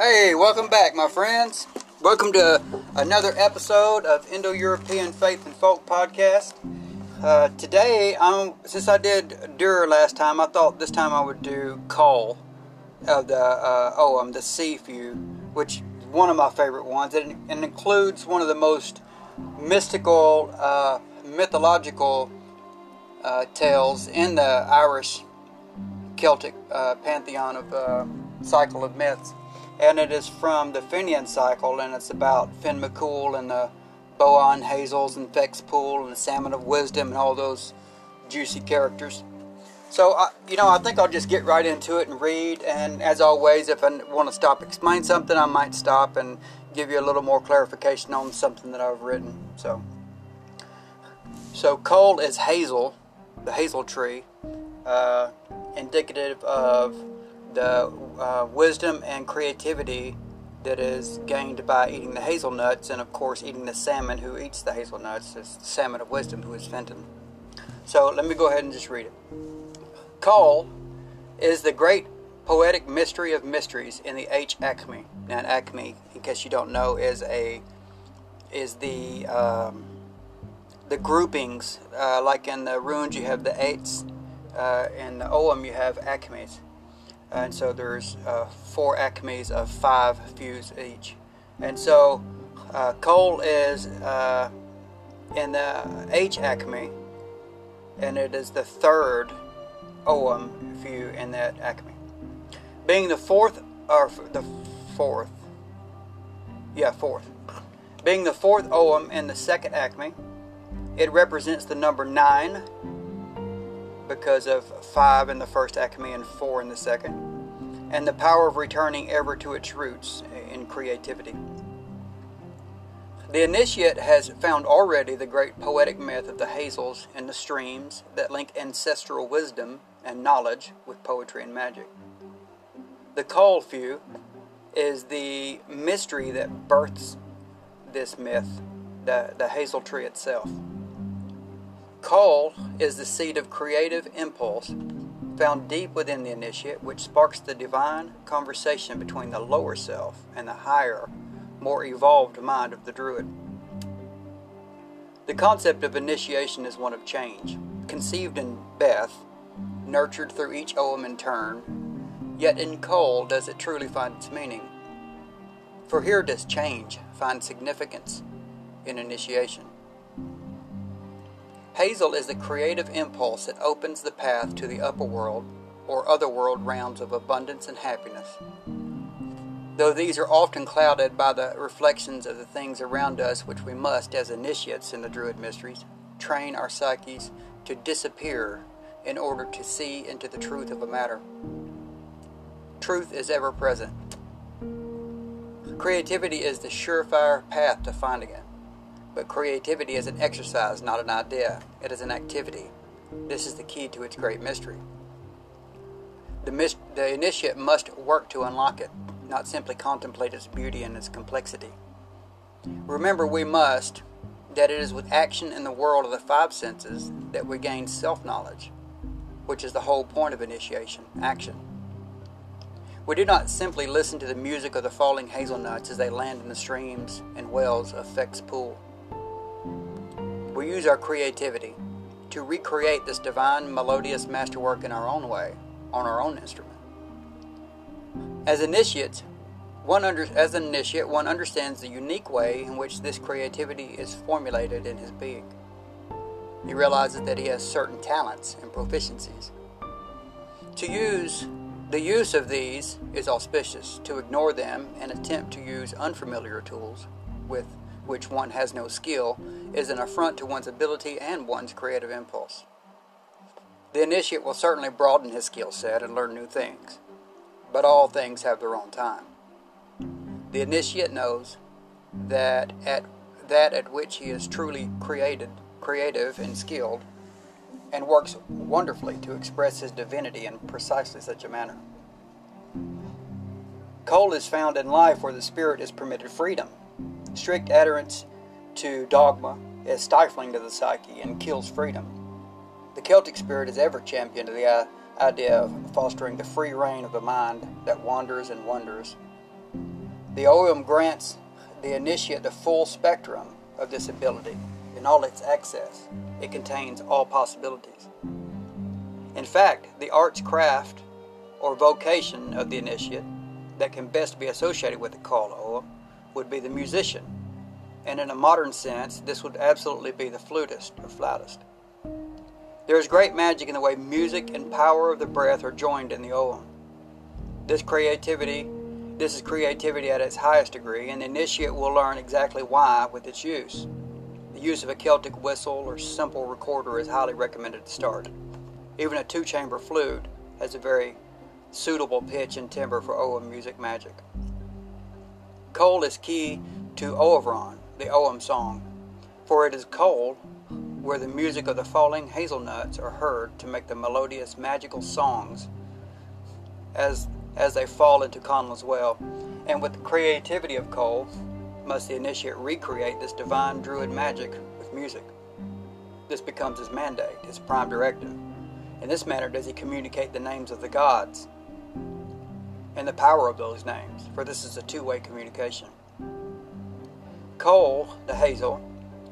Hey, welcome back, my friends. Welcome to another episode of Indo European Faith and Folk Podcast. Uh, today, I'm, since I did Duir last time, I thought this time I would do Coll of the uh, oh, um, the Sea Seafu, which is one of my favorite ones. It includes one of the most mystical, uh, mythological uh, tales in the Irish Celtic uh, pantheon of uh, cycle of myths and it is from the Fenian cycle, and it's about Finn McCool and the Boann Hazels and Fexpool and the Salmon of Wisdom and all those juicy characters. So, I, you know, I think I'll just get right into it and read. And as always, if I want to stop, explain something, I might stop and give you a little more clarification on something that I've written. So, so Coll is hazel, the hazel tree, uh, indicative of the uh, wisdom and creativity that is gained by eating the hazelnuts, and of course, eating the salmon who eats the hazelnuts is the salmon of wisdom who is Fintan. So let me go ahead and just read it. Coll is the great poetic mystery of mysteries in the H Aicme. Now, Aicme, in case you don't know, is a is the um, the groupings. Uh, like in the runes, you have the eights. Uh, in the Ogham, you have aicmes and so there's uh, four aicmes of five fuse each. And so uh, Coll is uh, in the H aicme, and it is the third Ogham few in that aicme. Being the fourth, or the fourth, yeah, fourth. Being the fourth Ogham in the second aicme, it represents the number nine because of five in the first aicme and four in the second, and the power of returning ever to its roots in creativity. The initiate has found already the great poetic myth of the hazels and the streams that link ancestral wisdom and knowledge with poetry and magic. The Coll Few is the mystery that births this myth, the, the hazel tree itself. Coll is the seed of creative impulse found deep within the initiate, which sparks the divine conversation between the lower self and the higher, more evolved mind of the druid. The concept of initiation is one of change, conceived in Beth, nurtured through each Ogham in turn, yet in Coll does it truly find its meaning. For here does change find significance in initiation. Hazel is the creative impulse that opens the path to the upper world or other world realms of abundance and happiness. Though these are often clouded by the reflections of the things around us, which we must, as initiates in the Druid mysteries, train our psyches to disappear in order to see into the truth of a matter. Truth is ever present. Creativity is the surefire path to finding it. But creativity is an exercise, not an idea. It is an activity. This is the key to its great mystery. The, mis- the initiate must work to unlock it, not simply contemplate its beauty and its complexity. Remember, we must, that it is with action in the world of the five senses that we gain self knowledge, which is the whole point of initiation action. We do not simply listen to the music of the falling hazelnuts as they land in the streams and wells of Fex Pool we use our creativity to recreate this divine melodious masterwork in our own way, on our own instrument. As initiates, one under, as an initiate, one understands the unique way in which this creativity is formulated in his being. He realizes that he has certain talents and proficiencies. To use the use of these is auspicious. To ignore them and attempt to use unfamiliar tools with which one has no skill, is an affront to one's ability and one's creative impulse. The initiate will certainly broaden his skill set and learn new things, but all things have their own time. The initiate knows that at that at which he is truly created, creative and skilled, and works wonderfully to express his divinity in precisely such a manner. Coll is found in life where the spirit is permitted freedom Strict adherence to dogma is stifling to the psyche and kills freedom. The Celtic spirit has ever championed the idea of fostering the free reign of the mind that wanders and wonders. The Ogham grants the initiate the full spectrum of this ability in all its excess. It contains all possibilities. In fact, the arts craft or vocation of the initiate that can best be associated with the Coll Ogham would be the musician. And in a modern sense, this would absolutely be the flutist or flautist. There is great magic in the way music and power of the breath are joined in the Ogham. This creativity, this is creativity at its highest degree, and the initiate will learn exactly why with its use. The use of a Celtic whistle or simple recorder is highly recommended to start. Even a two-chamber flute has a very suitable pitch and timbre for Ogham music magic. Cold is key to Oavron, the Ogham song, for it is cold where the music of the falling hazelnuts are heard to make the melodious magical songs as as they fall into Connla's well. And with the creativity of Coll, must the initiate recreate this divine druid magic with music. This becomes his mandate, his prime directive. In this manner does he communicate the names of the gods and the power of those names, for this is a two-way communication. Coll, the hazel,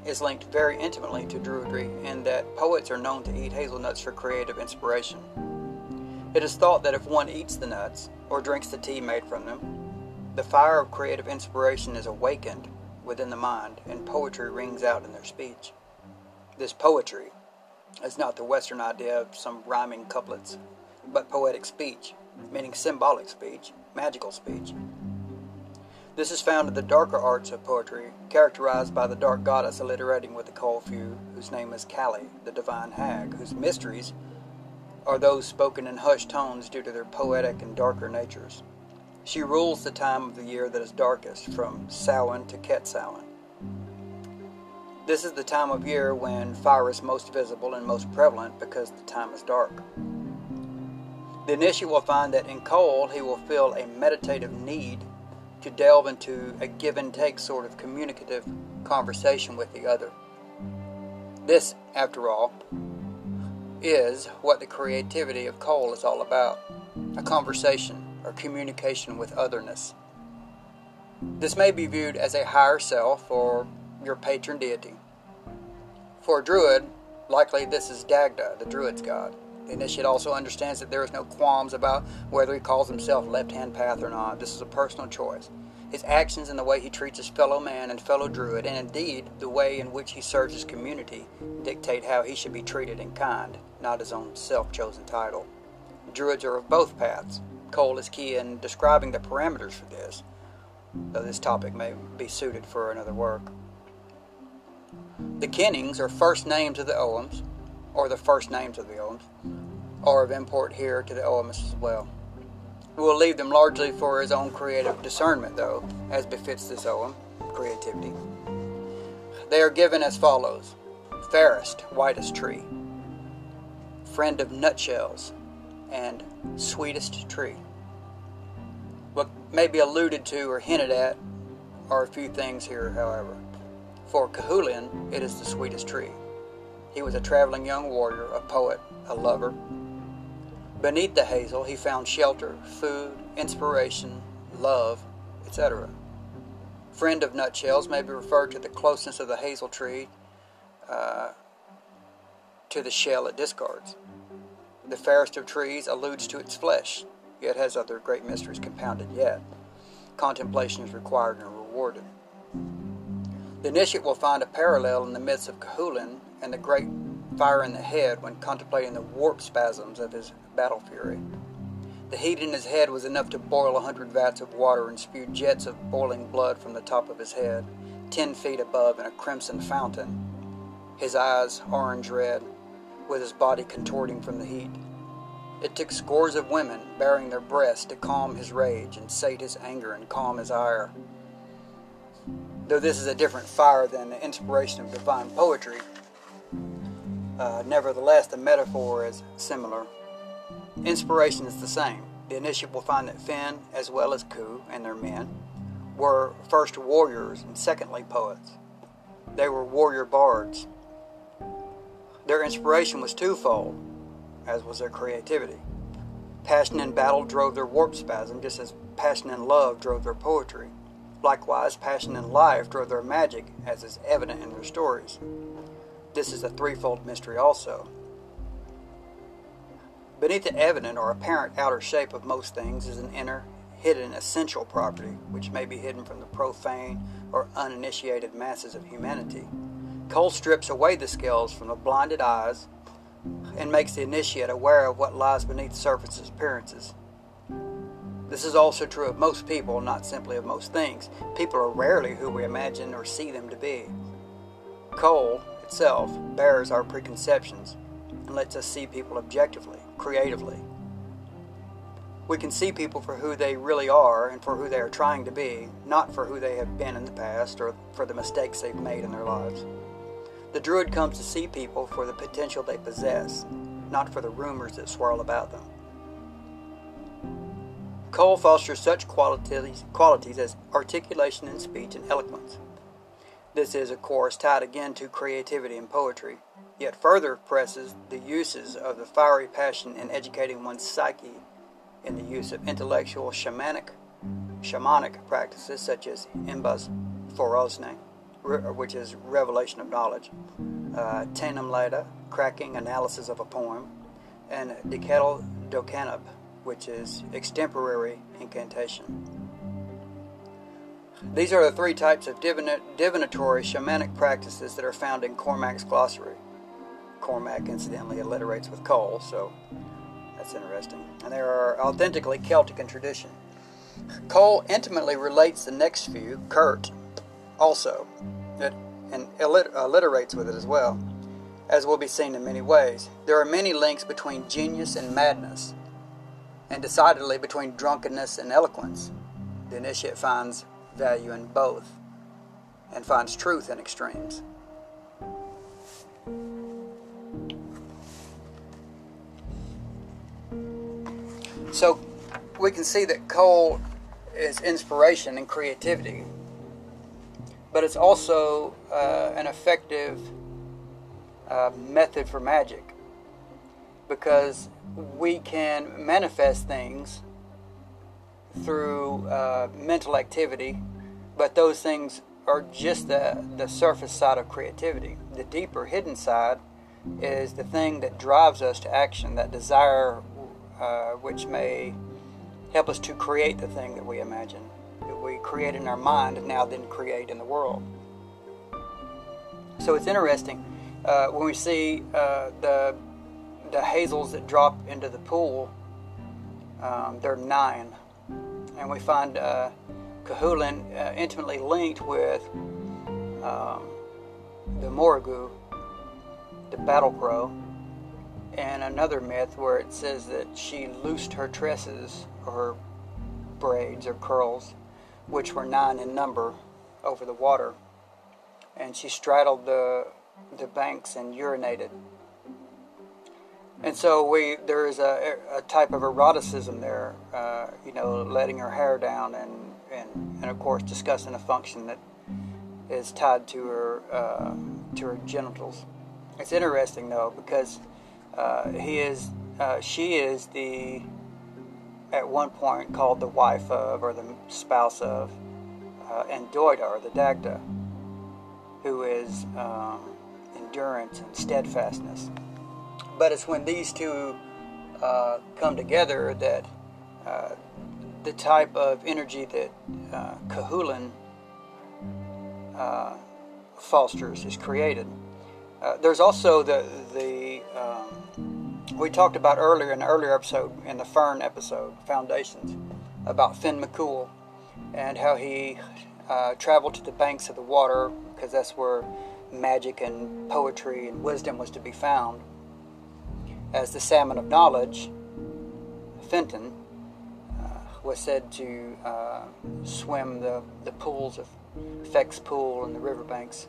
is linked very intimately to Druidry in that poets are known to eat hazelnuts for creative inspiration. It is thought that if one eats the nuts, or drinks the tea made from them, the fire of creative inspiration is awakened within the mind, and poetry rings out in their speech. This poetry is not the Western idea of some rhyming couplets, but poetic speech, meaning symbolic speech, magical speech. This is found in the darker arts of poetry, characterized by the dark goddess alliterating with the Coll few, whose name is Kali, the divine hag, whose mysteries are those spoken in hushed tones due to their poetic and darker natures. She rules the time of the year that is darkest, from Samhain to Quetzalcoatl. This is the time of year when fire is most visible and most prevalent because the time is dark. The initiate will find that in Coll he will feel a meditative need to delve into a give and take sort of communicative conversation with the other. This, after all, is what the creativity of Coll is all about a conversation or communication with otherness. This may be viewed as a higher self or your patron deity. For a druid, likely this is Dagda, the druid's god. The initiate also understands that there is no qualms about whether he calls himself left hand path or not. This is a personal choice. His actions and the way he treats his fellow man and fellow druid, and indeed the way in which he serves his community, dictate how he should be treated in kind, not his own self chosen title. Druids are of both paths. Coll is key in describing the parameters for this, though this topic may be suited for another work. The Kennings are first names of the Oghams, or the first names of the Oghams, are of import here to the Oghams as well. We will leave them largely for his own creative discernment, though, as befits this Ogham creativity. They are given as follows Fairest, whitest tree, friend of nutshells, and sweetest tree. What may be alluded to or hinted at are a few things here, however. For Cuchulainn, it is the sweetest tree. He was a traveling young warrior, a poet, a lover. Beneath the hazel, he found shelter, food, inspiration, love, etc. Friend of nutshells may be referred to the closeness of the hazel tree uh, to the shell it discards. The fairest of trees alludes to its flesh, yet has other great mysteries compounded yet. Contemplation is required and rewarded. The initiate will find a parallel in the myths of Cuchulainn and the great fire in the head when contemplating the warp spasms of his battle fury. The heat in his head was enough to boil a hundred vats of water and spew jets of boiling blood from the top of his head, ten feet above in a crimson fountain, his eyes orange red, with his body contorting from the heat. It took scores of women baring their breasts to calm his rage and sate his anger and calm his ire. Though this is a different fire than the inspiration of divine poetry, uh, nevertheless the metaphor is similar. Inspiration is the same. The initiate will find that Finn, as well as Ku and their men, were first warriors and secondly poets. They were warrior bards. Their inspiration was twofold, as was their creativity. Passion in battle drove their warp spasm, just as passion in love drove their poetry. Likewise, passion and life drove their magic, as is evident in their stories. This is a threefold mystery also. Beneath the evident or apparent outer shape of most things is an inner, hidden, essential property, which may be hidden from the profane or uninitiated masses of humanity. Coll strips away the scales from the blinded eyes and makes the initiate aware of what lies beneath the surface appearances. This is also true of most people, not simply of most things. People are rarely who we imagine or see them to be. Coll itself bears our preconceptions and lets us see people objectively creatively. We can see people for who they really are and for who they are trying to be, not for who they have been in the past or for the mistakes they've made in their lives. The Druid comes to see people for the potential they possess, not for the rumors that swirl about them. Coll fosters such qualities, qualities as articulation in speech and eloquence. This is, of course, tied again to creativity and poetry, yet further presses the uses of the fiery passion in educating one's psyche in the use of intellectual shamanic shamanic practices such as imbas forosnai, which is revelation of knowledge, uh, teinm laída, cracking analysis of a poem, and deketel dokanab, which is extemporary incantation. These are the three types of divinatory shamanic practices that are found in Cormac's glossary. Cormac, incidentally, alliterates with Coll, so that's interesting. And they are authentically Celtic in tradition. Coll intimately relates the next few, Quert, also, it, and alliterates with it as well, as will be seen in many ways. There are many links between genius and madness, and decidedly between drunkenness and eloquence. The initiate finds value in both and finds truth in extremes. So we can see that Coll is inspiration and creativity, but it's also uh, an effective uh, method for magic because we can manifest things through uh, mental activity, but those things are just the, the surface side of creativity. The deeper hidden side is the thing that drives us to action, that desire uh, which may help us to create the thing that we imagine, that we create in our mind and now then create in the world. So it's interesting uh, when we see uh, the the hazels that drop into the pool. Um, they're nine and we find uh, uh, intimately linked with um, the Morrigu, the battle crow, and another myth where it says that she loosed her tresses or her braids or curls, which were nine in number, over the water, and she straddled the the banks and urinated. And so we there is a, a type of eroticism there, uh, you know, letting her hair down and, and, and of course discussing a function that is tied to her uh, to her genitals. It's interesting though because uh, he is uh, she is the at one point called the wife of or the spouse of uh, Endoida or the Dagda, who is um, endurance and steadfastness. But it's when these two uh, come together that uh, the type of energy that uh, uh, fosters is created. Uh, there's also the the um, we talked about earlier in the earlier episode in the Fearn episode Foundations about Finn McCool and how he uh, traveled to the banks of the water because that's where magic and poetry and wisdom was to be found as the salmon of knowledge, Fintan uh, was said to uh, swim the, the pools of Fex Pool and the riverbanks.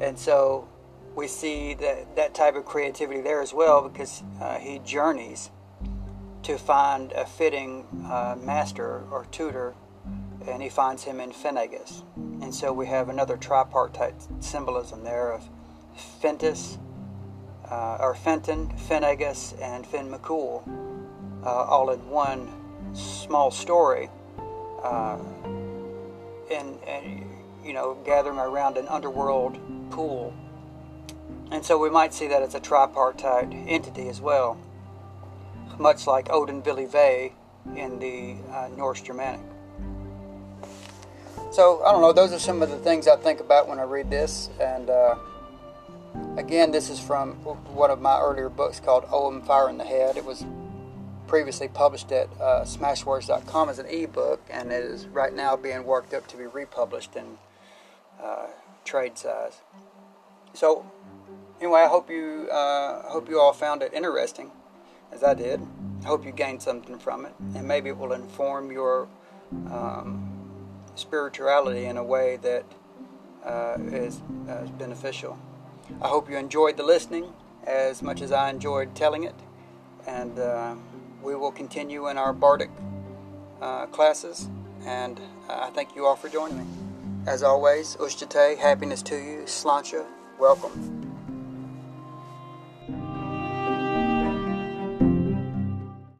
And so we see that, that type of creativity there as well because uh, he journeys to find a fitting uh, master or tutor, and he finds him in Finnegas. And so we have another tripartite symbolism there of Fentis, uh, or Fintan, Finnegas, and Finn McCool, uh, all in one small story, uh, and, you know gathering around an underworld pool. And so we might see that as a tripartite entity as well, much like Odin Vili Ve in the uh, Norse Germanic. So I don't know. Those are some of the things I think about when I read this. And uh, again, this is from one of my earlier books called Ogham Fire in the Head. It was previously published at uh, Smashwords.com as an ebook, and it is right now being worked up to be republished in uh, trade size. So anyway, I hope you uh, hope you all found it interesting, as I did. I hope you gained something from it, and maybe it will inform your um, spirituality in a way that uh, is, uh, is beneficial. I hope you enjoyed the listening as much as I enjoyed telling it, and uh, we will continue in our Bardic uh, classes. And I thank you all for joining me. As always, Ushtate, happiness to you. Sláinte, welcome.